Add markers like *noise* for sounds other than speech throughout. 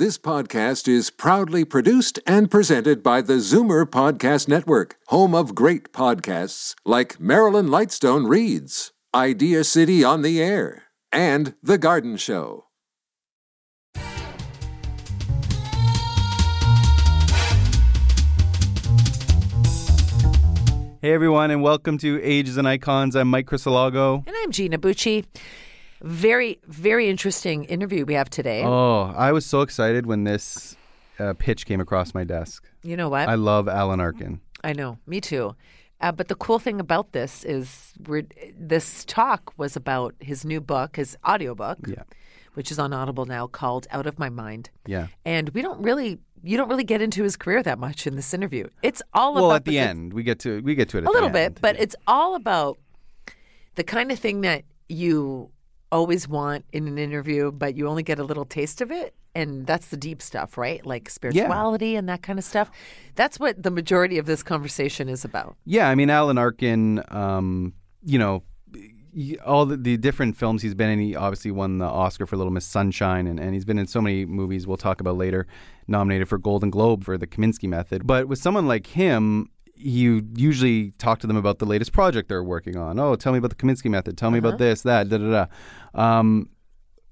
This podcast is proudly produced and presented by the Zoomer Podcast Network, home of great podcasts like Marilyn Lightstone Reads, Idea City on the Air, and The Garden Show. Hey everyone, and welcome to Ages and Icons. I'm Mike Crisolago. And I'm Gina Bucci. Very, very interesting interview we have today. Oh, I was so excited when this uh, pitch came across my desk. you know what? I love Alan Arkin. I know, me too. Uh, but the cool thing about this is we're, this talk was about his new book, his audiobook, Yeah, which is on Audible now called Out of My Mind. yeah. And we don't really, you don't really get into his career that much in this interview. It's all Well, about at the it's- end, we get to we get to it. At a the little bit, but it's all about the kind of thing that you always want in an interview, but you only get a little taste of it. And that's the deep stuff, right? Like spirituality and that kind of stuff. That's what the majority of this conversation is about. yeah. I mean, Alan Arkin. Um, you know, all the, the different films he's been in. He obviously won the Oscar for Little Miss Sunshine, and, and he's been in so many movies we'll talk about later. Nominated for Golden Globe for The Kominsky Method. But with someone like him, you usually talk to them about the latest project they're working on. Oh, tell me about the Kominsky Method. Tell me about this, that, da da da. Um,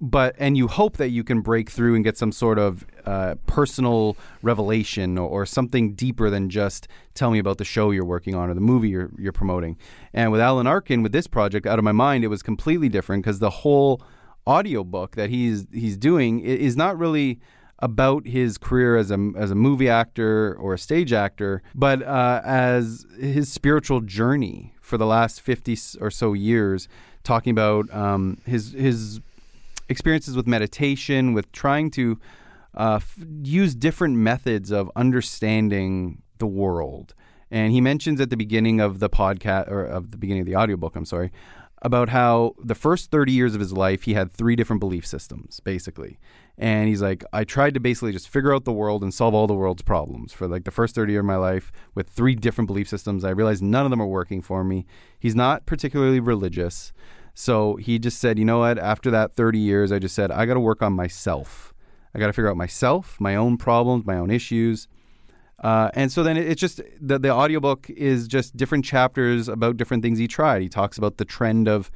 but and you hope that you can break through and get some sort of uh, personal revelation or, or something deeper than just tell me about the show you're working on or the movie you're, you're promoting. And with Alan Arkin, with this project, out of my mind, it was completely different because the whole audiobook that he's he's doing is not really about his career as a as a movie actor or a stage actor, but uh, as his spiritual journey for the last fifty or so years, talking about um, his his experiences with meditation, with trying to uh, f- use different methods of understanding the world. And he mentions at the beginning of the podcast, or of the beginning of the audiobook, I'm sorry, about how the first 30 years of his life, he had three different belief systems, basically. And he's like, I tried to basically just figure out the world and solve all the world's problems for like the first 30 years of my life with three different belief systems. I realized none of them are working for me. He's not particularly religious. So he just said, you know what? After that 30 years, I just said, I got to work on myself. I got to figure out myself, my own problems, my own issues. Uh, and so then it- it's just the, the audiobook is just different chapters about different things he tried. He talks about the trend of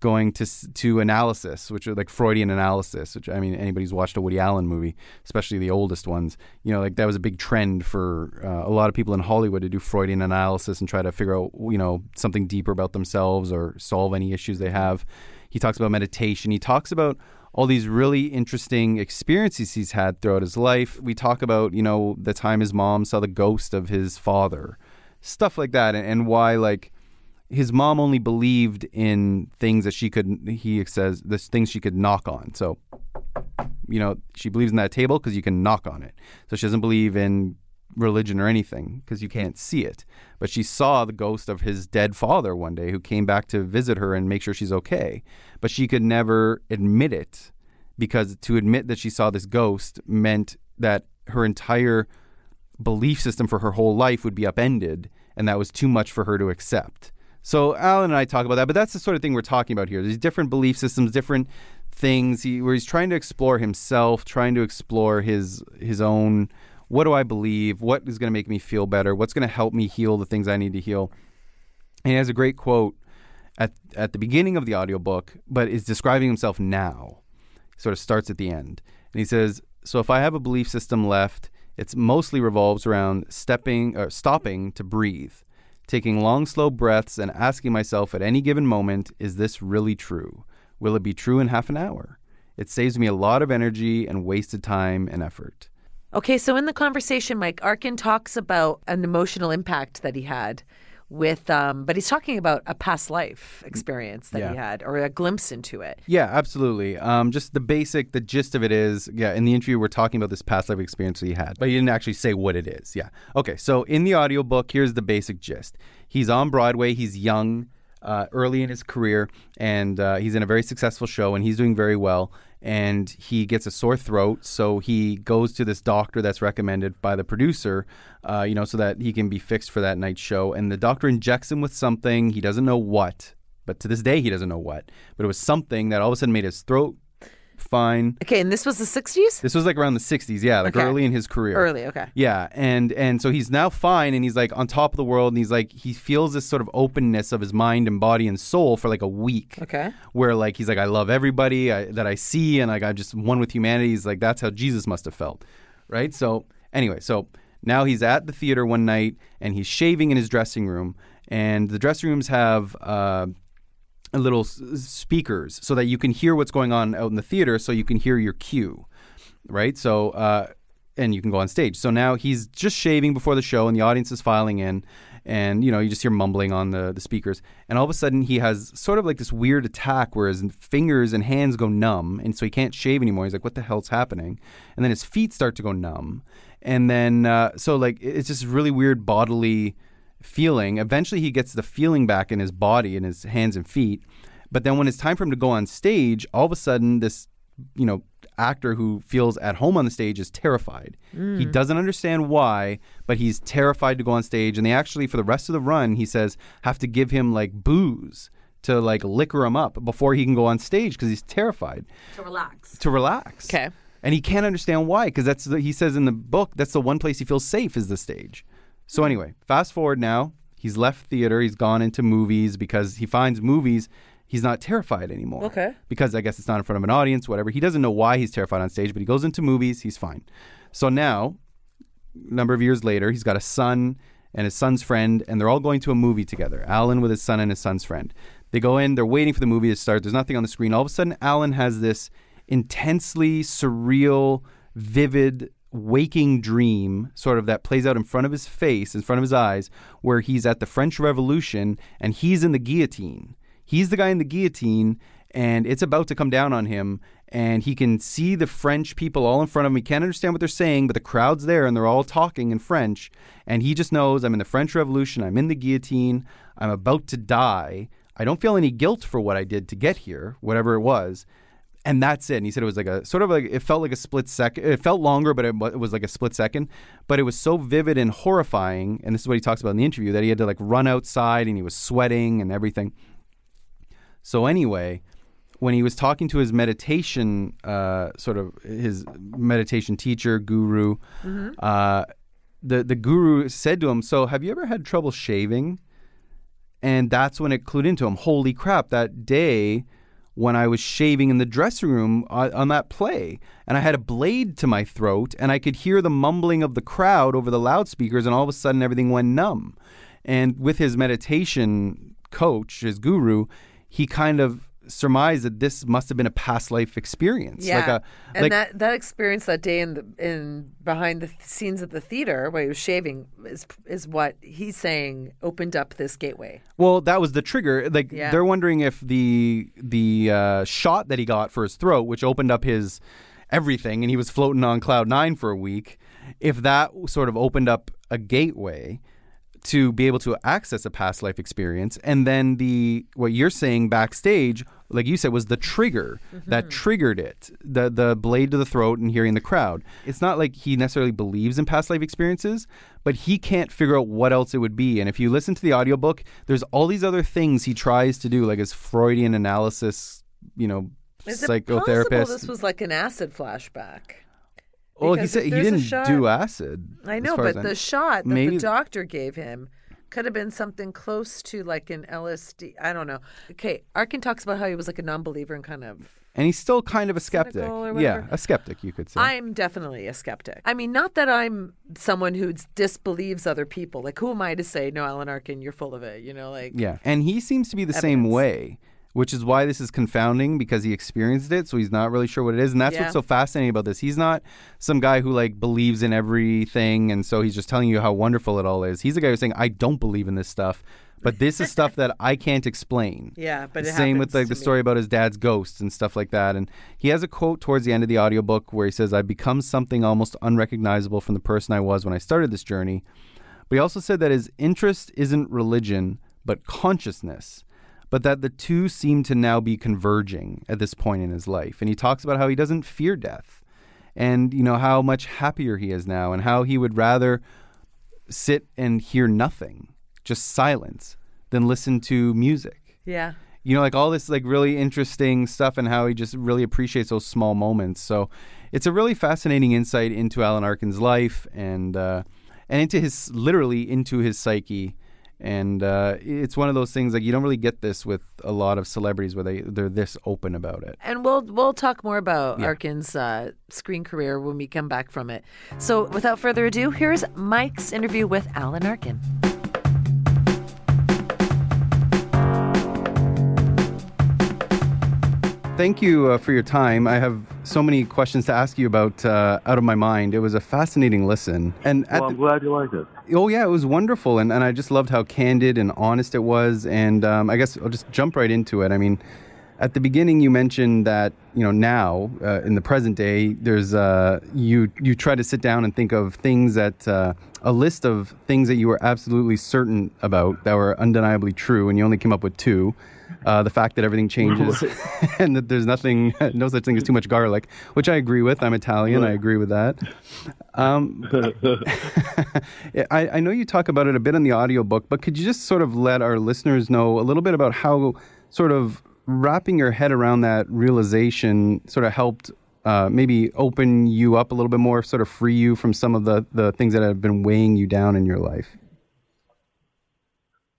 going to to analysis, which are like Freudian analysis, which I mean anybody who's watched a Woody Allen movie, especially the oldest ones, you know, like that was a big trend for uh, a lot of people in Hollywood to do Freudian analysis and try to figure out, you know, something deeper about themselves or solve any issues they have. He talks about meditation. He talks about all these really interesting experiences he's had throughout his life. We talk about, you know, the time his mom saw the ghost of his father, stuff like that, and, and why, like, his mom only believed in things that she could, he says, the things she could knock on. So, you know, she believes in that table because you can knock on it. So she doesn't believe in religion or anything because you can't see it. But she saw the ghost of his dead father one day who came back to visit her and make sure she's okay. But she could never admit it because to admit that she saw this ghost meant that her entire belief system for her whole life would be upended and that was too much for her to accept. So Alan and I talk about that, but that's the sort of thing we're talking about here. There's different belief systems, different things he, where he's trying to explore himself, trying to explore his his own what do I believe? What is going to make me feel better? What's going to help me heal the things I need to heal? And he has a great quote at at the beginning of the audiobook, but is describing himself now. Sort of starts at the end. And he says, "So if I have a belief system left, it's mostly revolves around stepping or stopping to breathe, taking long slow breaths and asking myself at any given moment, is this really true? Will it be true in half an hour? It saves me a lot of energy and wasted time and effort." Okay, so in the conversation, Mike Arkin talks about an emotional impact that he had with, um, but he's talking about a past life experience that Yeah. he had or a glimpse into it. Yeah, absolutely. Um, just the basic, the gist of it is, yeah, in the interview, we're talking about this past life experience that he had, but he didn't actually say what it is. Yeah. Okay, so in the audiobook, here's the basic gist. He's on Broadway, he's young, uh, early in his career, and uh, he's in a very successful show, and he's doing very well. And he gets a sore throat, so he goes to this doctor that's recommended by the producer, uh, you know, so that he can be fixed for that night show. And the doctor injects him with something he doesn't know what, but to this day he doesn't know what. But it was something that all of a sudden made his throat fine. Okay, and this was the 60s? This was like around the 60s, yeah, like Okay. early in his career. Early, okay. Yeah, and and so he's now fine, and he's like on top of the world, and he's like he feels this sort of openness of his mind and body and soul for like a week. Okay. Where like he's like I love everybody I, that I see, and like I'm just one with humanity. He's like that's how Jesus must have felt, right? So anyway, so now he's at the theater one night, and he's shaving in his dressing room, and the dressing rooms have. Uh, little speakers so that you can hear what's going on out in the theater so you can hear your cue right? So uh, and you can go on stage. So now he's just shaving before the show and the audience is filing in and you know you just hear mumbling on the, the speakers. And all of a sudden he has sort of like this weird attack where his fingers and hands go numb and so he can't shave anymore. He's like what the hell's happening? And then his feet start to go numb. And then uh, so like it's just really weird bodily feeling. Eventually, he gets the feeling back in his body and his hands and feet. But then, when it's time for him to go on stage, all of a sudden, this you know actor who feels at home on the stage is terrified. He hmm. doesn't understand why, but he's terrified to go on stage. And they actually, for the rest of the run, he says have to give him like booze to like liquor him up before he can go on stage because he's terrified To relax. to relax. Okay. And he can't understand why because that's the, he says in the book that's the one place he feels safe is the stage. So anyway, fast forward now, he's left theater, he's gone into movies because he finds movies he's not terrified anymore. Okay. Because I guess it's not in front of an audience, whatever. He doesn't know why he's terrified on stage, but he goes into movies, he's fine. So now, a number of years later, he's got a son and his son's friend, and they're all going to a movie together. Alan with his son and his son's friend. They go in, they're waiting for the movie to start. There's nothing on the screen. All of a sudden, Alan has this intensely surreal, vivid, waking dream, sort of that plays out in front of his face, in front of his eyes, where he's at the French Revolution and he's in the guillotine. He's the guy in the guillotine, and it's about to come down on him. And he can see the French people all in front of him. He can't understand what they're saying, but the crowd's there and they're all talking in French. And he just knows I'm in the French Revolution. I'm in the guillotine. I'm about to die. I don't feel any guilt for what I did to get here, whatever it was. And that's it. And he said it was like a sort of like it felt like a split second. It felt longer, but it, it was like a split second. But it was so vivid and horrifying. And this is what he talks about in the interview that he had to like run outside and he was sweating and everything. So anyway, when he was talking to his meditation, uh, sort of his meditation teacher, guru, uh, the the guru said to him, "So have you ever had trouble shaving?" And that's when it clued into him. Holy crap! That day when I was shaving in the dressing room on, on that play, and I had a blade to my throat, and I could hear the mumbling of the crowd over the loudspeakers, and all of a sudden everything went numb. And with his meditation coach, his guru, he kind of surmised that this must have been a past life experience. Yeah. Like a and like that, that experience that day in the in behind the scenes at the theater where he was shaving is is what he's saying opened up this gateway. Well, that was the trigger. Like Yeah. they're wondering if the the uh, shot that he got for his throat, which opened up his everything, and he was floating on cloud nine for a week, if that sort of opened up a gateway to be able to access a past life experience, and then the what you're saying backstage, like you said, was the trigger that mm-hmm. triggered it, the the blade to the throat and hearing the crowd. It's not like he necessarily believes in past life experiences, but he can't figure out what else it would be. And if you listen to the audiobook, there's all these other things he tries to do, like his Freudian analysis, you know, Is it possible psychotherapist. this was like an acid flashback? Well, he said he didn't shot- do acid. I know, but the shot that Maybe- the doctor gave him could have been something close to like an LSD. I don't know. Okay, Arkin talks about how he was like a non-believer and kind of. and he's still kind of a skeptic. Yeah, a skeptic, you could say. I'm definitely a skeptic. I mean, not that I'm someone who disbelieves other people. Like, who am I to say, no, Alan Arkin, you're full of it? You know, like. Yeah, and he seems to be the same way, which is why this is confounding because he experienced it, so he's not really sure what it is, and that's Yeah. what's so fascinating about this. He's not some guy who like believes in everything, and so he's just telling you how wonderful it all is. He's a guy who's saying, "I don't believe in this stuff." But this is stuff that I can't explain. *laughs* Yeah, but same with like the me. story about his dad's ghosts and stuff like that. And he has a quote towards the end of the audiobook where he says, "I've become something almost unrecognizable from the person I was when I started this journey." But he also said that his interest isn't religion, but consciousness, but that the two seem to now be converging at this point in his life. And he talks about how he doesn't fear death and, you know, how much happier he is now and how he would rather sit and hear nothing, just silence, than listen to music. Yeah. you know, like all this like really interesting stuff and how he just really appreciates those small moments. So it's a really fascinating insight into Alan Arkin's life and uh, and into his literally into his psyche. And uh, it's one of those things like you don't really get this with a lot of celebrities where they they're this open about it. And we'll we'll talk more about yeah. Arkin's uh, screen career when we come back from it. So without further ado, here's Mike's interview with Alan Arkin. Thank you uh, for your time. I have so many questions to ask you about uh, out of my mind. It was a fascinating listen. And well, I'm the, glad you liked it. Oh yeah, it was wonderful, and, and I just loved how candid and honest it was. And um, I guess I'll just jump right into it. I mean, at the beginning, you mentioned that you know now uh, in the present day, there's uh, you you try to sit down and think of things that uh, a list of things that you were absolutely certain about that were undeniably true, and you only came up with two uh, the fact that everything changes *laughs* and that there's nothing, *laughs* no such thing as too much garlic, which I agree with. I'm Italian. I agree with that. Um, *laughs* I, I, know you talk about it a bit in the audiobook, but could you just sort of let our listeners know a little bit about how sort of wrapping your head around that realization sort of helped uh, maybe open you up a little bit more, sort of free you from some of the, the things that have been weighing you down in your life?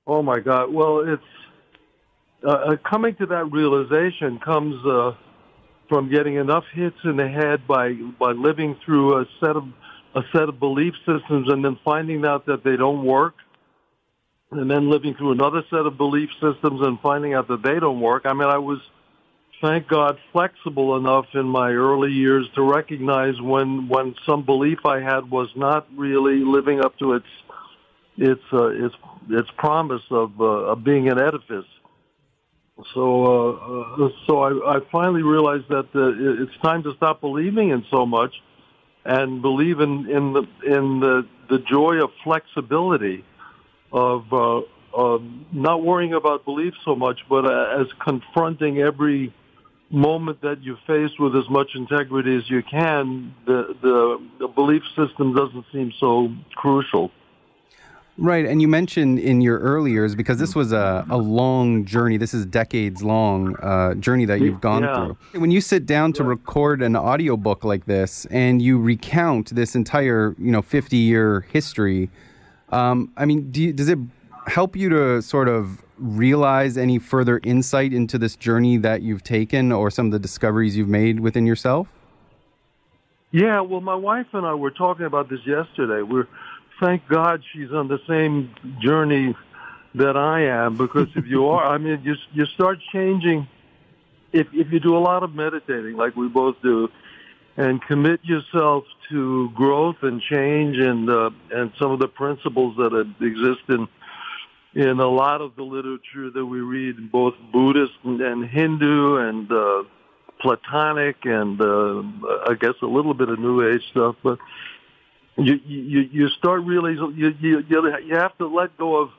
Oh my God! Well, it's uh, uh, coming to that realization comes uh, from getting enough hits in the head by by living through a set of a set of belief systems and then finding out that they don't work and then living through another set of belief systems and finding out that they don't work. I mean, I was, thank God, flexible enough in my early years to recognize when when some belief I had was not really living up to its its uh, its its promise of uh, of being an edifice. So, uh, uh, so I, I finally realized that uh, it's time to stop believing in so much, and believe in, in the in the the joy of flexibility, of uh, uh, not worrying about belief so much, but uh, as confronting every moment that you face with as much integrity as you can. The the, the belief system doesn't seem so crucial. Right, and you mentioned in your early years because this was a, a long journey. This is decades long uh, journey that you've gone yeah. through. When you sit down to record an audiobook like this and you recount this entire you know fifty year history, um, I mean, do you, does it help you to sort of realize any further insight into this journey that you've taken or some of the discoveries you've made within yourself? Yeah, well, my wife and I were talking about this yesterday. We're thank God she's on the same journey that I am because if you are, I mean, you you start changing. If if you do a lot of meditating, like we both do, and commit yourself to growth and change and uh, and some of the principles that exist in in a lot of the literature that we read, both Buddhist and, and Hindu and uh, Platonic and uh, I guess a little bit of New Age stuff, but you you you start really you you you have to let go of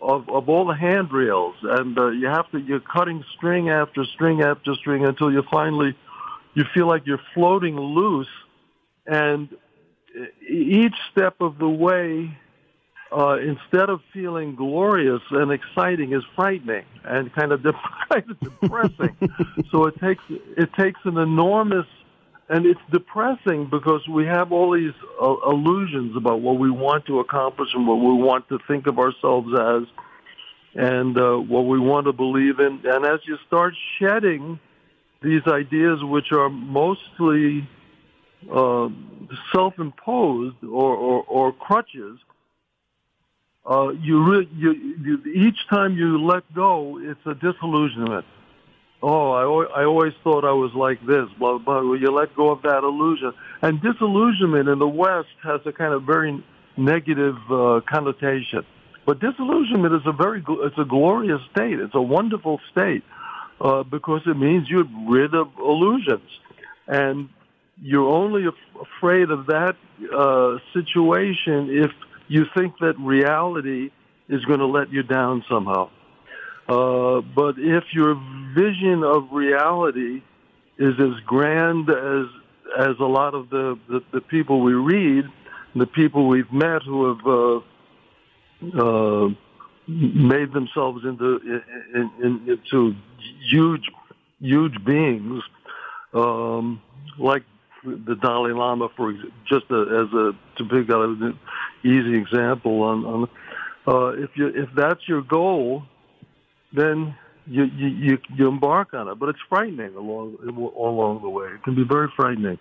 of, of all the handrails and uh, you have to you're cutting string after string after string until you finally you feel like you're floating loose. And each step of the way uh, instead of feeling glorious and exciting is frightening and kind of, de- kind of depressing. So it takes it takes an enormous and it's depressing because we have all these uh, illusions about what we want to accomplish and what we want to think of ourselves as and uh, what we want to believe in. And as you start shedding these ideas, which are mostly uh, self-imposed or, or, or crutches, uh, you, re- you, you each time you let go, it's a disillusionment oh, I, I always thought I was like this, blah, blah, blah. You let go of that illusion. And disillusionment in the West has a kind of very negative uh, connotation. But disillusionment is a very, it's a glorious state. It's a wonderful state uh, because it means you're rid of illusions. And you're only af- afraid of that uh, situation if you think that reality is going to let you down somehow. Uh, but if your vision of reality is as grand as as a lot of the, the, the people we read, the people we've met who have uh, uh, made themselves into in, in, into huge huge beings, um, like the Dalai Lama, for just a, as a to pick out an easy example on, on uh, if you if that's your goal, then you, you you embark on it. But it's frightening along along the way. It can be very frightening.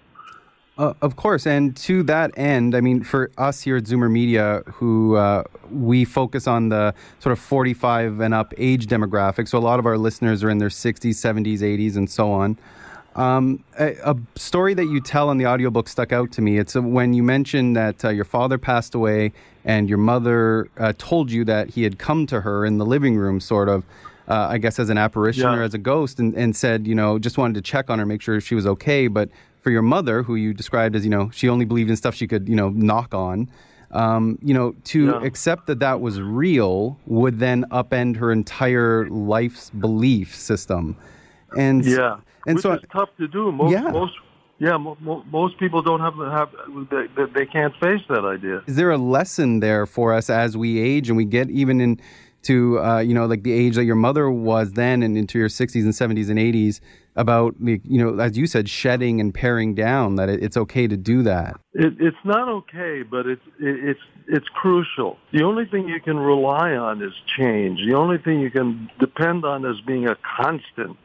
Uh, of course, and to that end, I mean, for us here at Zoomer Media, who uh, we focus on the sort of 45 and up age demographic, so a lot of our listeners are in their 60s, 70s, 80s, and so on. Um, a, a, story that you tell in the audiobook stuck out to me. It's uh, when you mentioned that uh, your father passed away and your mother uh, told you that he had come to her in the living room, sort of, uh, I guess, as an apparition yeah. or as a ghost, and, and said, you know, just wanted to check on her, make sure she was okay. But for your mother, who you described as, you know, she only believed in stuff she could, you know, knock on. Um, you know, to yeah. accept that that was real would then upend her entire life's belief system. And yeah, and Which so is tough to do. Most, yeah. most yeah, mo- mo- most people don't have have they, they can't face that idea. Is there a lesson there for us as we age and we get even in to uh, you know like the age that your mother was then and into your 60s and 70s and 80s about the you know as you said shedding and paring down that it, it's okay to do that it, it's not okay but it's it, it's it's crucial the only thing you can rely on is change the only thing you can depend on as being a constant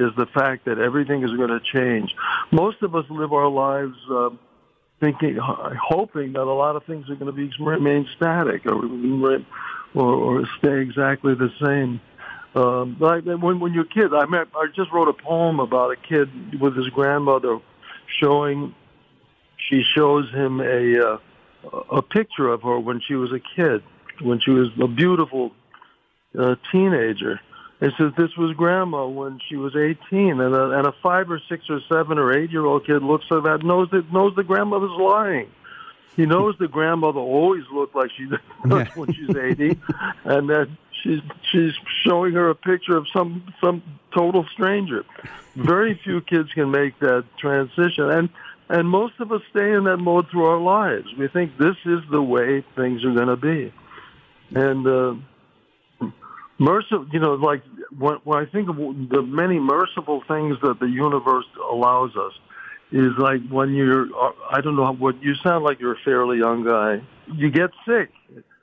is the fact that everything is going to change. Most of us live our lives uh, thinking, hoping that a lot of things are going to be remain static or or, or stay exactly the same. Um, like when when you're kids, I met, I just wrote a poem about a kid with his grandmother showing. She shows him a uh, a picture of her when she was a kid, when she was a beautiful uh, teenager it says this was grandma when she was 18, and a, and a five or six or seven or eight year old kid looks at that knows that knows the grandmother's lying. He knows the grandmother always looked like she *laughs* does when she's 80, and that she's she's showing her a picture of some some total stranger. Very few kids can make that transition, and and most of us stay in that mode through our lives. We think this is the way things are going to be, and. Uh, merciful, you know, like when, when I think of the many merciful things that the universe allows us, is like when you're, I don't know what, you sound like you're a fairly young guy. You get sick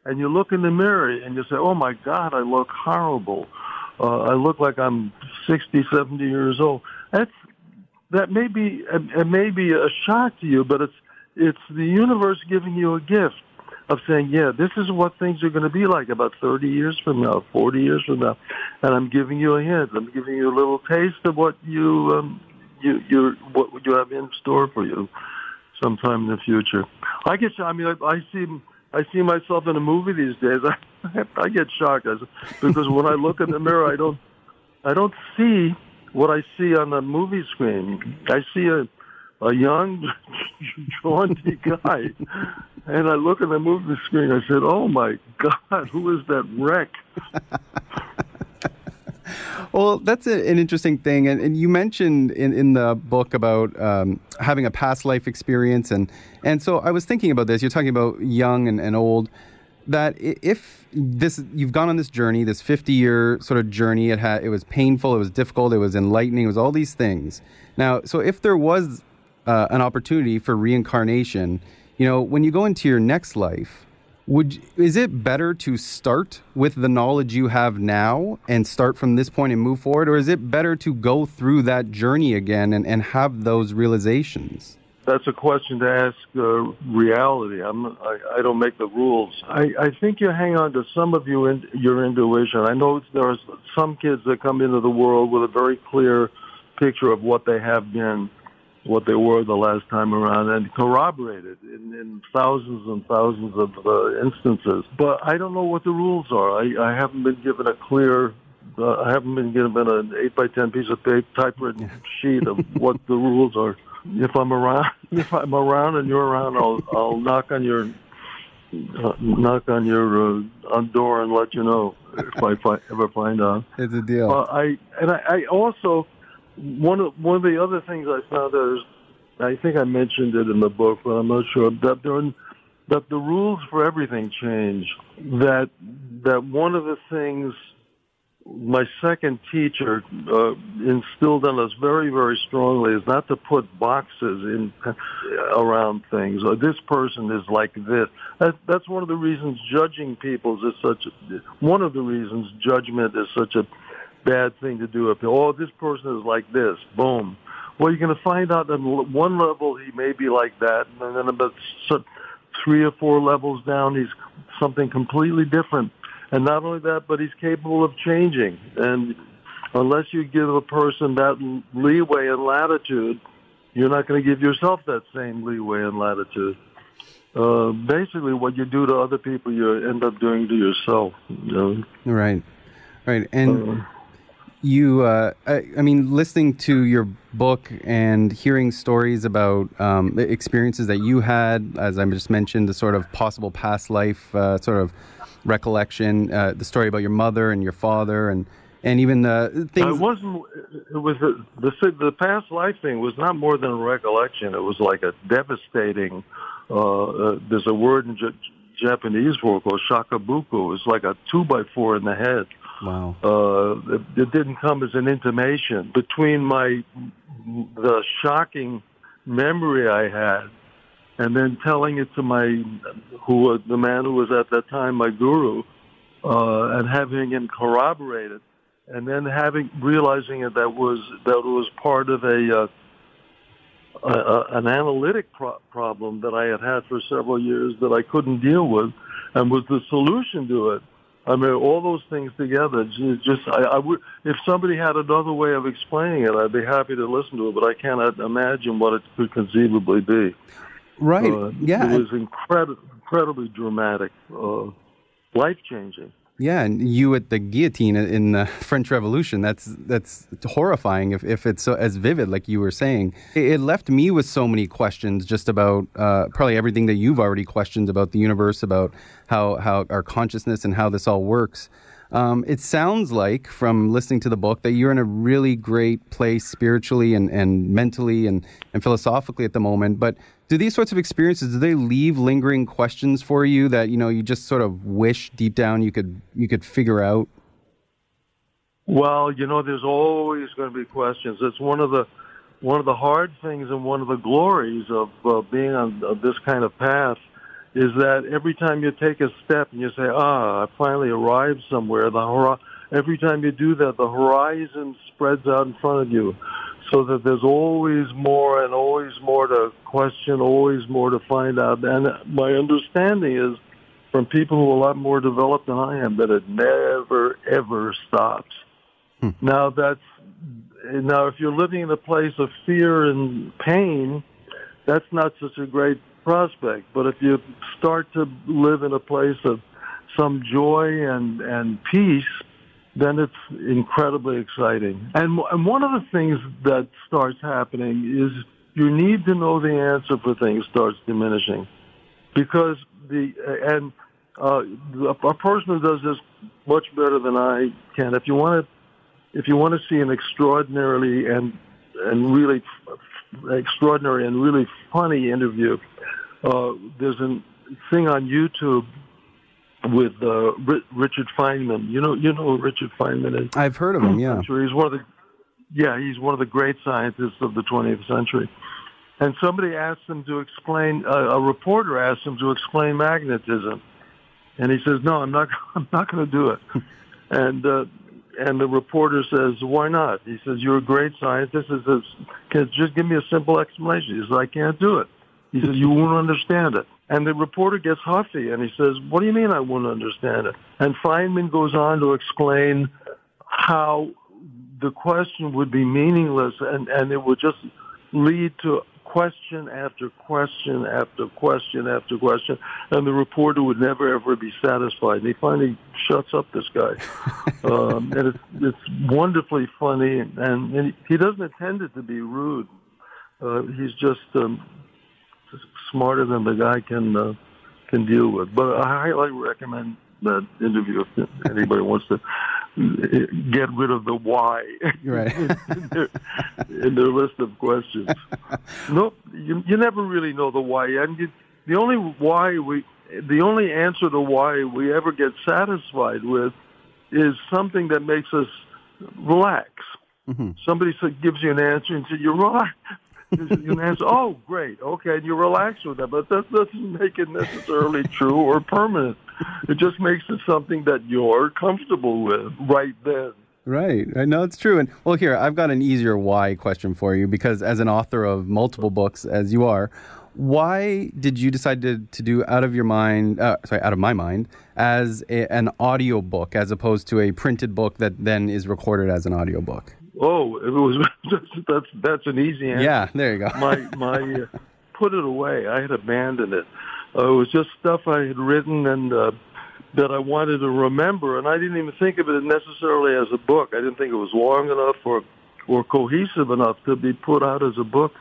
and you look in the mirror and you say, oh my God, I look horrible. Uh, I look like I'm 60, 70 years old. That's, that may be, it may be a shock to you, but it's, it's the universe giving you a gift of saying, yeah, this is what things are going to be like about 30 years from now, 40 years from now. And I'm giving you a hint. I'm giving you a little taste of what you, um, you, you, what would you have in store for you sometime in the future. I get, I mean, I, I see, I see myself in a movie these days. I, *laughs* I get shocked because when I look in the mirror, I don't, I don't see what I see on the movie screen. I see a, a young, *laughs* jaunty guy. And I look at the movie screen. I said, "Oh my God, who is that wreck?" *laughs* well, that's a, an interesting thing, and, and, you mentioned in, in the book about um, having a past life experience, and and so I was thinking about this. You're talking about young and, and old. That if this you've gone on this journey, this 50 year sort of journey, it had it was painful, it was difficult, it was enlightening, it was all these things. Now, so if there was uh, an opportunity for reincarnation, you know, when you go into your next life, would is it better to start with the knowledge you have now and start from this point and move forward, or is it better to go through that journey again and, and have those realizations? That's a question to ask uh, reality. I'm, I, I don't make the rules. I, I think you hang on to some of you in, your intuition. I know there are some kids that come into the world with a very clear picture of what they have been what they were the last time around and corroborated in, in thousands and thousands of uh, instances. But I don't know what the rules are. I, I haven't been given a clear. Uh, I haven't been given an eight by ten piece of paper typewritten sheet of *laughs* what the rules are. If I'm around, *laughs* if I'm around and you're around, I'll I'll knock on your uh, knock on your uh, on door and let you know if I fi- ever find out. It's a deal. I and I, I also one of one of the other things I found out is, I think I mentioned it in the book, but I'm not sure that there that the rules for everything change. That that one of the things my second teacher uh, instilled in us very, very strongly is not to put boxes in around things. Or this person is like this. That, that's one of the reasons judging people is such. A, one of the reasons judgment is such a bad thing to do. If oh, this person is like this, boom. Well, you're going to find out that one level he may be like that, and then about three or four levels down, he's something completely different. And not only that, but he's capable of changing. And unless you give a person that leeway and latitude, you're not going to give yourself that same leeway and latitude. Uh, basically, what you do to other people, you end up doing to yourself. You know? Right, right, and. Uh, you uh, I, I, mean listening to your book and hearing stories about um, experiences that you had as i just mentioned the sort of possible past life uh, sort of recollection, uh, the story about your mother and your father, and and even the things. It wasn't. It was a, the the past life thing was not more than a recollection. It was like a devastating. Uh, uh, there's a word in J- Japanese for it called shakubuku. It's like a two by four in the head. Wow. Uh, it, it didn't come as an intimation between my the shocking memory I had and then telling it to my who the man who was at that time my guru, uh, and having him corroborate it, and then having realizing that that was that was part of a, uh, a, a an analytic pro- problem that I had had for several years that I couldn't deal with, and was the solution to it. I mean, all those things together. Just, I, I would, if somebody had another way of explaining it, I'd be happy to listen to it. But I cannot imagine what it could conceivably be. Right. Uh, yeah. It was incredible, incredibly dramatic, uh, life changing. Yeah, and you at the guillotine in the *laughs* French Revolution, that's that's horrifying if, if it's so, as vivid, like you were saying. It, left me with so many questions just about uh, probably everything that you've already questioned about the universe, about how, how our consciousness and how this all works. Um, it sounds like, from listening to the book, that you're in a really great place spiritually and, and mentally and, and philosophically at the moment. But do these sorts of experiences do they leave lingering questions for you that you know you just sort of wish deep down you could you could figure out? Well, you know, there's always going to be questions. It's one of the one of the hard things and one of the glories of uh, being on of this kind of path is that every time you take a step and you say, "Ah, I finally arrived somewhere," the hor- every time you do that, the horizon spreads out in front of you, so that there's always more and always more to question, always more to find out. And my understanding is, from people who are a lot more developed than I am, that it never ever stops. Hmm. Now that's now if you're living in a place of fear and pain, that's not such a great prospect. But if you start to live in a place of some joy and, and peace, then it's incredibly exciting. And, and one of the things that starts happening is your need to know the answer for things starts diminishing. Because the, and uh, a person who does this much better than I can, if you want to, if you want to see an extraordinarily and, and really extraordinary and really funny interview, uh, there's a thing on YouTube with uh, Richard Feynman. You know, you know who Richard Feynman is. I've heard of him. Yeah, he's one of the yeah, he's one of the great scientists of the 20th century. And somebody asked him to explain. Uh, a reporter asked him to explain magnetism, and he says, "No, I'm not. *laughs* I'm not going to do it." *laughs* and uh, and the reporter says, "Why not?" He says, "You're a great scientist." He says, "Can just give me a simple explanation?" He says, "I can't do it." He says, you won't understand it. And the reporter gets huffy and he says, what do you mean I won't understand it? And Feynman goes on to explain how the question would be meaningless and, and it would just lead to question after question after question after question, and the reporter would never ever be satisfied. And he finally shuts up this guy, *laughs* um, and it's it's wonderfully funny, and, and he doesn't intend it to be rude. Uh, he's just um, smarter than the guy can uh, can deal with. But I highly recommend that interview if anybody wants to get rid of the why right. *laughs* in, their, in, their, list of questions. no, you, you never really know the why, and you the only why we, the only answer to why we ever get satisfied with is something that makes us relax. Mm-hmm. Somebody gives you an answer and says, you're right. You answer, oh, great, okay, and you relax with that, but that doesn't make it necessarily true or permanent. It just makes it something that you're comfortable with right then. Right. I know it's true. And well, here, I've got an easier why question for you because as an author of multiple books, as you are, why did you decide to, to do out of your mind, uh, sorry, out of my mind, as a, an audio book as opposed to a printed book that then is recorded as an audio book? Oh, it was *laughs* that's that's an easy answer. Yeah, there you go. my my uh, put it away. I had abandoned it. Uh, it was just stuff I had written and uh, that I wanted to remember, and I didn't even think of it necessarily as a book. I didn't think it was long enough or or cohesive enough to be put out as a book.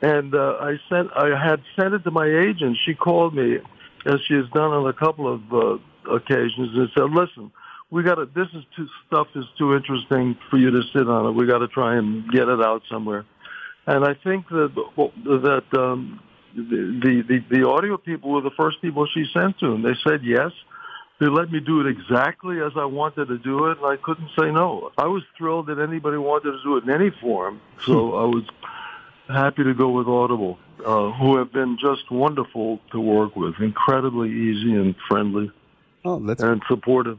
And uh, I sent I had sent it to my agent. She called me, as she has done on a couple of uh, occasions, and said, "Listen." We got to. This is too stuff is too interesting for you to sit on it. We got to try and get it out somewhere. And I think that that um, the, the the audio people were the first people she sent to, and they said yes. They let me do it exactly as I wanted to do it, and I couldn't say no. I was thrilled that anybody wanted to do it in any form, so I was happy to go with Audible, uh, who have been just wonderful to work with, incredibly easy and friendly, oh, that's... and supportive.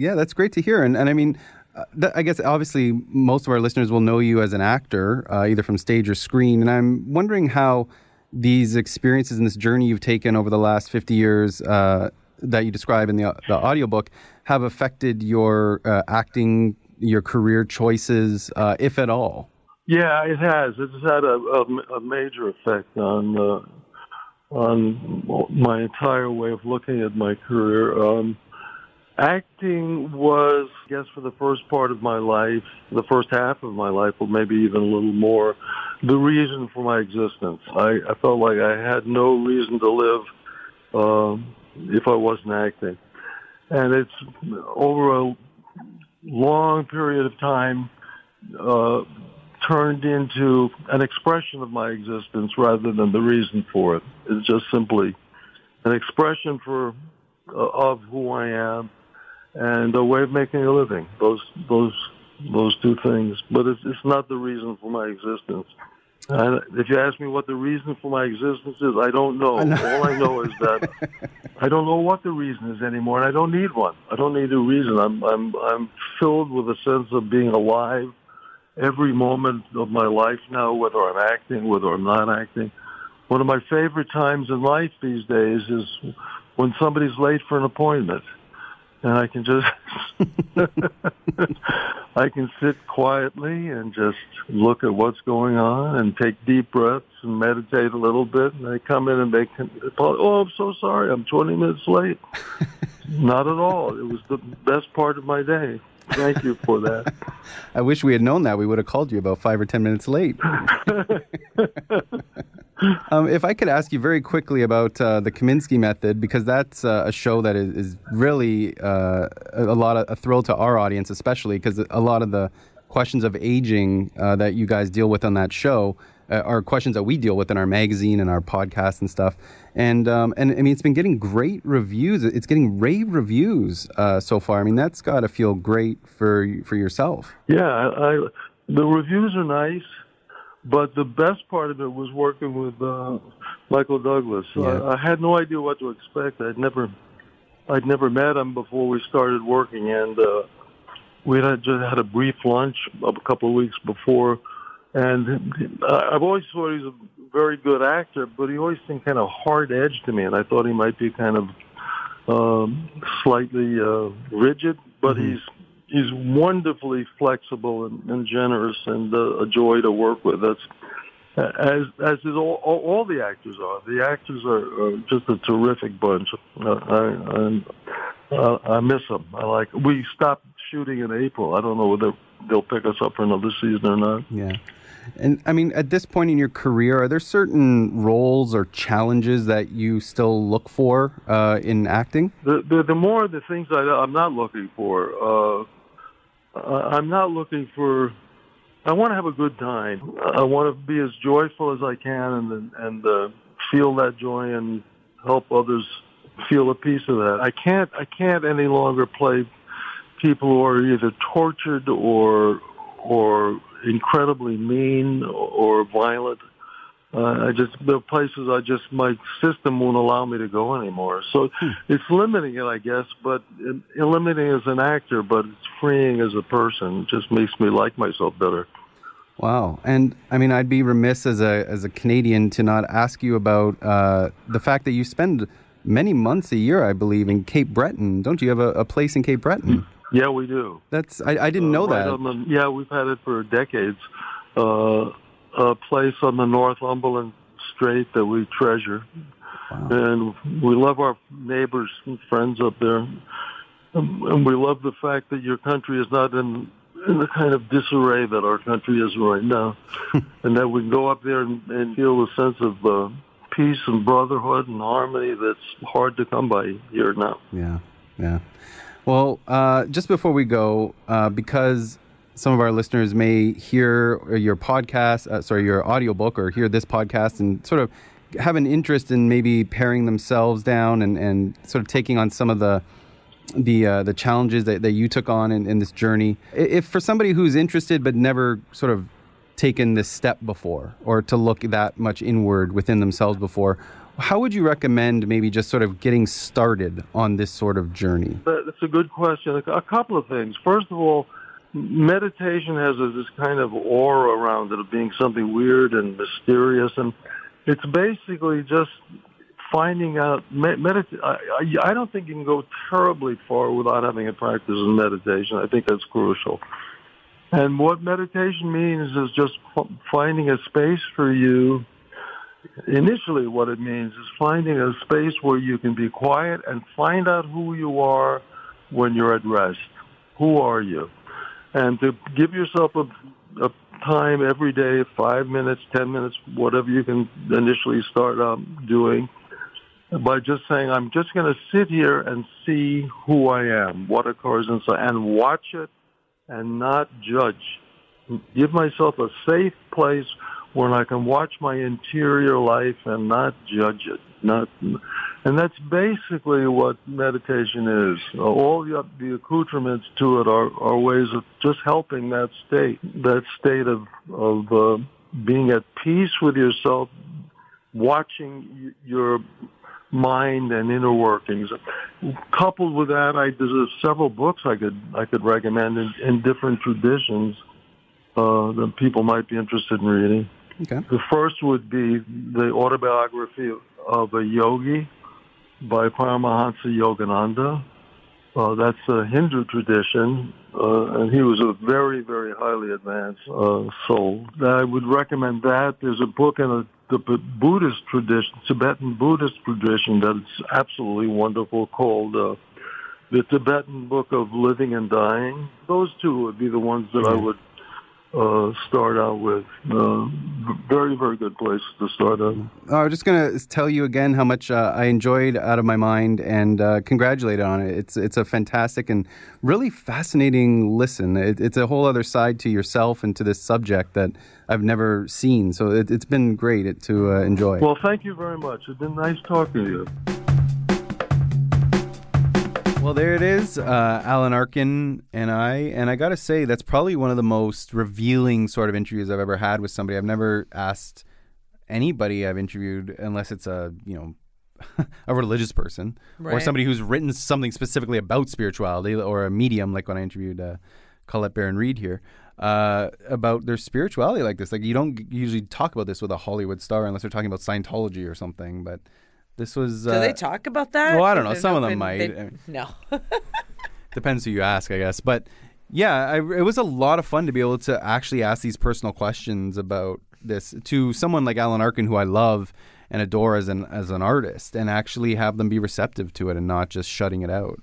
Yeah, that's great to hear. And, and I mean, uh, I guess obviously most of our listeners will know you as an actor, uh, either from stage or screen. And I'm wondering how these experiences and this journey you've taken over the last 50 years uh, that you describe in the, the audiobook have affected your uh, acting, your career choices, uh, if at all. Yeah, it has. It's had a, a, a major effect on uh, on my entire way of looking at my career. Um, Acting was, I guess, for the first part of my life, the first half of my life, or maybe even a little more, the reason for my existence. I, I felt like I had no reason to live um, if I wasn't acting. And it's over a long period of time uh, turned into an expression of my existence rather than the reason for it. It's just simply an expression for uh, of who I am and a way of making a living. Those those those two things, but it's it's not the reason for my existence. And if you ask me what the reason for my existence is, I don't know. I know. All I know is that *laughs* I don't know what the reason is anymore, and I don't need one. I don't need a reason. I'm I'm I'm filled with a sense of being alive every moment of my life now, whether I'm acting, whether I'm not acting. One of my favorite times in life these days is when somebody's late for an appointment and I can just *laughs* I can sit quietly and just look at what's going on and take deep breaths and meditate a little bit. And they come in and they can, oh, I'm so sorry, I'm 20 minutes late. *laughs* Not at all. It was the best part of my day. Thank you for that. *laughs* I wish we had known that. We would have called you about five or ten minutes late. *laughs* um, if I could ask you very quickly about uh, the Kominsky method, because that's uh, a show that is, is really uh, a lot of a thrill to our audience, especially because a lot of the questions of aging uh, that you guys deal with on that show uh, are questions that we deal with in our magazine and our podcast and stuff. And um, and I mean, it's been getting great reviews. It's getting rave reviews uh, so far. I mean, that's got to feel great for for yourself. Yeah, I, I, the reviews are nice. But the best part of it was working with uh, Michael Douglas. Yeah. I, I had no idea what to expect. I'd never, I'd never met him before we started working, and uh, we had just had a brief lunch a couple of weeks before. And I've always thought he's a very good actor, but he always seemed kind of hard edged to me, and I thought he might be kind of um, slightly uh, rigid. But mm-hmm. he's he's wonderfully flexible and, and generous and uh, a joy to work with. That's as as is all, all, all the actors are. The actors are, are just a terrific bunch. Uh, I, I, uh, I miss them. I like. We stopped shooting in April. I don't know whether they'll pick us up for another season or not. Yeah. And I mean, at this point in your career, are there certain roles or challenges that you still look for uh, in acting? The, the, the more the things I, I'm not looking for. Uh, I'm not looking for. I want to have a good time. I want to be as joyful as I can and and uh, feel that joy and help others feel a piece of that. I can't I can't any longer play people who are either tortured or or incredibly mean or violent. Uh, I just are places I just my system won't allow me to go anymore. So Hmm. it's limiting it, I guess, but it, it limiting as an actor, but it's freeing as a person. It just makes me like myself better. Wow, and I mean, I'd be remiss as a as a Canadian to not ask you about uh, the fact that you spend many months a year, I believe, in Cape Breton. Don't you have a, a place in Cape Breton? Yeah, we do. That's I, I didn't know Uh, right that. the- yeah, we've had it for decades. Uh, a place on the Northumberland Strait that we treasure, and we love our neighbors and friends up there, Um, and we love the fact that your country is not in in the kind of disarray that our country is right now, *laughs* and that we can go up there and, and feel a sense of uh, peace and brotherhood and harmony that's hard to come by here now. Yeah, yeah. Well, uh, just before we go, uh, because some of our listeners may hear your podcast, uh, sorry, your audiobook or hear this podcast and sort of have an interest in maybe paring themselves down and, and sort of taking on some of the the uh, the challenges that, that you took on in, in this journey. If for somebody who's interested but never sort of taken this step before or to look that much inward within themselves before, how would you recommend maybe just sort of getting started on this sort of journey? That's a good question. A a couple of things. First of all, meditation has a- this kind of aura around it of being something weird and mysterious, and it's basically just finding out. Me- medita- I, I, I don't think you can go terribly far without having a practice in meditation. I think that's crucial. And what meditation means is just finding a space for you initially what it means is finding a space where you can be quiet and find out who you are when you're at rest. Who are you? And to give yourself a, a time every day, five minutes, ten minutes, whatever you can initially start um, doing, by just saying, I'm just going to sit here and see who I am, what occurs inside, and watch it and not judge. Give myself a safe place where I can watch my interior life and not judge it. Not, and that's basically what meditation is. All the, the accoutrements to it are, are ways of just helping that state, that state of of uh, being at peace with yourself, watching y- your mind and inner workings. Coupled with that, I there's several books I could I could recommend in, in different traditions uh, that people might be interested in reading. Okay. The first would be the autobiography of, of a yogi by Paramahansa Yogananda. Uh, that's a Hindu tradition, uh, and he was a very, very highly advanced uh, soul. I would recommend that. There's a book in a, the Buddhist tradition, Tibetan Buddhist tradition, that's absolutely wonderful called uh, the Tibetan Book of Living and Dying. Those two would be the ones that I would uh, start out with. Uh, very, very good places to start out. Uh, I'm just gonna tell you again how much uh, I enjoyed Out of My Mind and uh, congratulate on it. It's it's a fantastic and really fascinating listen. It, it's a whole other side to yourself and to this subject that I've never seen. So it, it's been great to uh, enjoy. Well, thank you very much. It's been nice talking to you. Well, there it is, uh, Alan Arkin and I. And I got to say, that's probably one of the most revealing sort of interviews I've ever had with somebody. I've never asked anybody I've interviewed, unless it's a, you know, *laughs* a religious person or somebody who's written something specifically about spirituality or a medium, like when I interviewed uh, Colette Baron Reid here. Uh, about their spirituality like this. Like, you don't usually talk about this with a Hollywood star unless they're talking about Scientology or something. But this was. Do uh, they talk about that? well, I don't know. Some of them might. they- no. *laughs* depends who you ask, I guess. But yeah, I, it was a lot of fun to be able to actually ask these personal questions about this to someone like Alan Arkin, who I love and adore as an as an artist, and actually have them be receptive to it and not just shutting it out.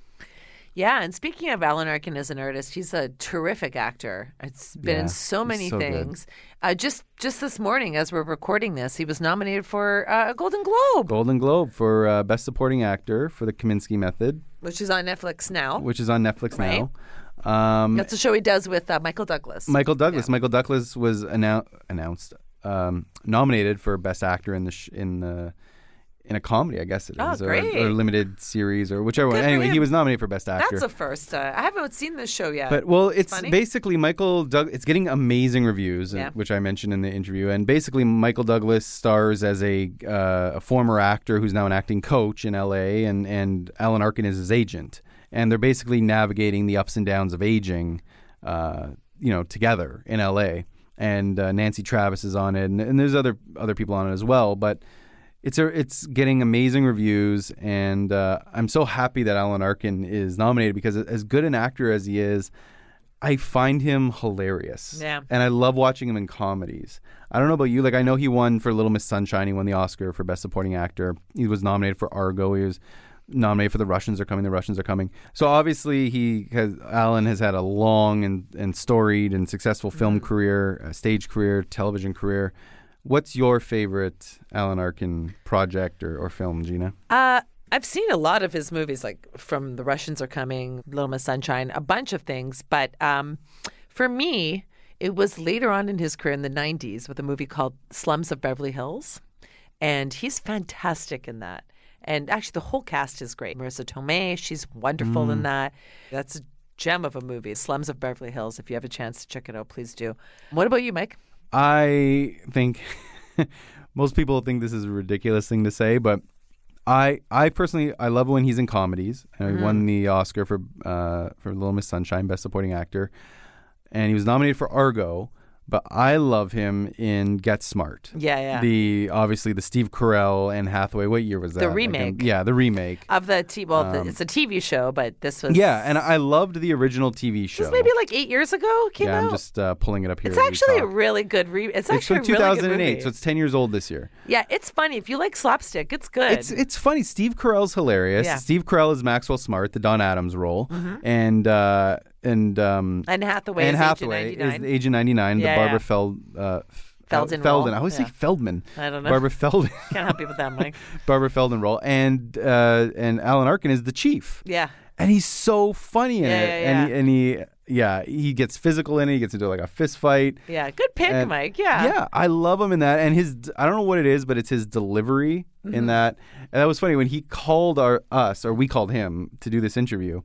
Yeah, and speaking of Alan Arkin as an artist, he's a terrific actor. It's been Yeah, in so many so things. Uh, just just this morning, as we're recording this, he was nominated for uh, a Golden Globe, Golden Globe for uh, Best Supporting Actor for The Kominsky Method, which is on Netflix now. which is on Netflix Right. now. Um, That's a show he does with uh, Michael Douglas. Michael Douglas. Michael Douglas was annou- announced, um, nominated for Best Actor in the sh- in the in a comedy, I guess it is, Oh, is, or, great. or limited series or whichever one. Good for Anyway, he was nominated for best actor. That's a first. Uh, I haven't seen this show yet. But well, it's basically Michael Doug. It's getting amazing reviews, uh, Yeah. which I mentioned in the interview. And basically, Michael Douglas stars as a uh, a former actor who's now an acting coach in L.A. and and Alan Arkin is his agent, and they're basically navigating the ups and downs of aging, uh, you know, together in L.A. And uh, Nancy Travis is on it, and, and there's other other people on it as well, but. It's a, it's getting amazing reviews, and uh, I'm so happy that Alan Arkin is nominated because as good an actor as he is, I find him hilarious. Yeah. And I love watching him in comedies. I don't know about you. Like, I know he won for Little Miss Sunshine. He won the Oscar for Best Supporting Actor. He was nominated for Argo. He was nominated for The Russians Are Coming. The Russians Are Coming. So obviously, he has, Alan has had a long and, and storied and successful film career, a stage career, television career. What's your favorite Alan Arkin project or, or film, Gina? Uh, I've seen a lot of his movies, like from The Russians Are Coming, Little Miss Sunshine, a bunch of things. But um, for me, it was later on in his career in the 90s with a movie called Slums of Beverly Hills. And he's fantastic in that. And actually, the whole cast is great. Marisa Tomei, she's wonderful in that. That's a gem of a movie, Slums of Beverly Hills. If you have a chance to check it out, please do. What about you, Mike? I think *laughs* most people think this is a ridiculous thing to say, but I I personally I love when he's in comedies. And Mm-hmm. He won the Oscar for uh, for Little Miss Sunshine, Best Supporting Actor, and he was nominated for Argo. But I love him in Get Smart. Yeah, yeah. The obviously the Steve Carell and Hathaway. What year was that? Like, um, remake. yeah, the remake. Of the T, well, the, it's a TV show, but this was Yeah, and I loved the original TV show. This maybe like eight years ago came yeah, out. I'm just uh, pulling it up here. it's actually a really good re. It's It's actually from a really good 2008, so it's 10 years old this year. yeah, it's funny if you like slapstick. It's good. It's it's funny. Steve Carell's hilarious. Yeah. Steve Carell is Maxwell Smart, the Don Adams role, and uh, and um, Anne Hathaway. Anne is Hathaway Agent 99. is Agent 99, Yeah, the Barbara yeah. Feld. Uh, F- Feldon Feldon. I always Yeah. say Feldman. I don't know. Barbara Feldon. *laughs* Can't help you with that, Mike. *laughs* Barbara Feldon role, and uh, and Alan Arkin is the chief, Yeah. and he's so funny in Yeah, it, yeah, and he, and he yeah he gets physical in it. He gets into like a fist fight. Yeah. Good pick, And- Mike. Yeah. Yeah, I love him in that, and his I don't know what it is, but it's his delivery Mm-hmm. in that. And that was funny when he called our us or we called him to do this interview,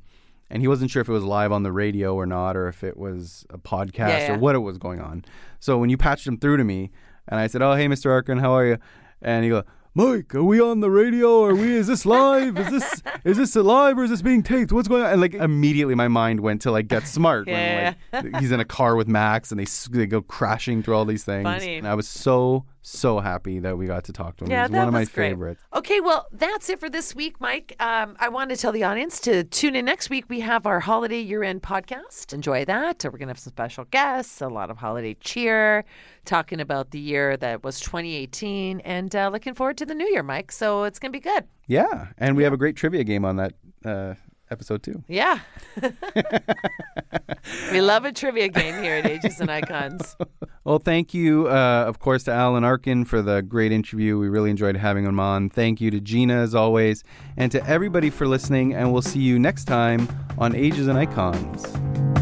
and he wasn't sure if it was live on the radio or not, or if it was a podcast Yeah, yeah. or what it was going on. So when you patched him through to me, and I said, "Oh, hey, Mr. Arkin, how are you?" and he goes. Mike, are we on the radio? Are we? Is this live? Is this *laughs* is this live or is this being taped? What's going on? And like immediately, my mind went to like Get Smart. when, Yeah. like, he's in a car with Max and they they go crashing through all these things. Funny. And I was so so happy that we got to talk to him. Yeah, He's that one of my great. favorites. Okay, well, that's it for this week, Mike. Um, I want to tell the audience to tune in next week. We have our holiday year-end podcast. Enjoy that. We're going to have some special guests, a lot of holiday cheer, talking about the year that was 2018, and uh, looking forward to the new year, Mike. So it's going to be good. Yeah, and we have a great trivia game on that uh, episode two. Yeah. we love a trivia game here at Ages and Icons. *laughs* Well, thank you, uh, of course, to Alan Arkin for the great interview. We really enjoyed having him on. Thank you to Gina, as always, and to everybody for listening. And we'll see you next time on Ages and Icons.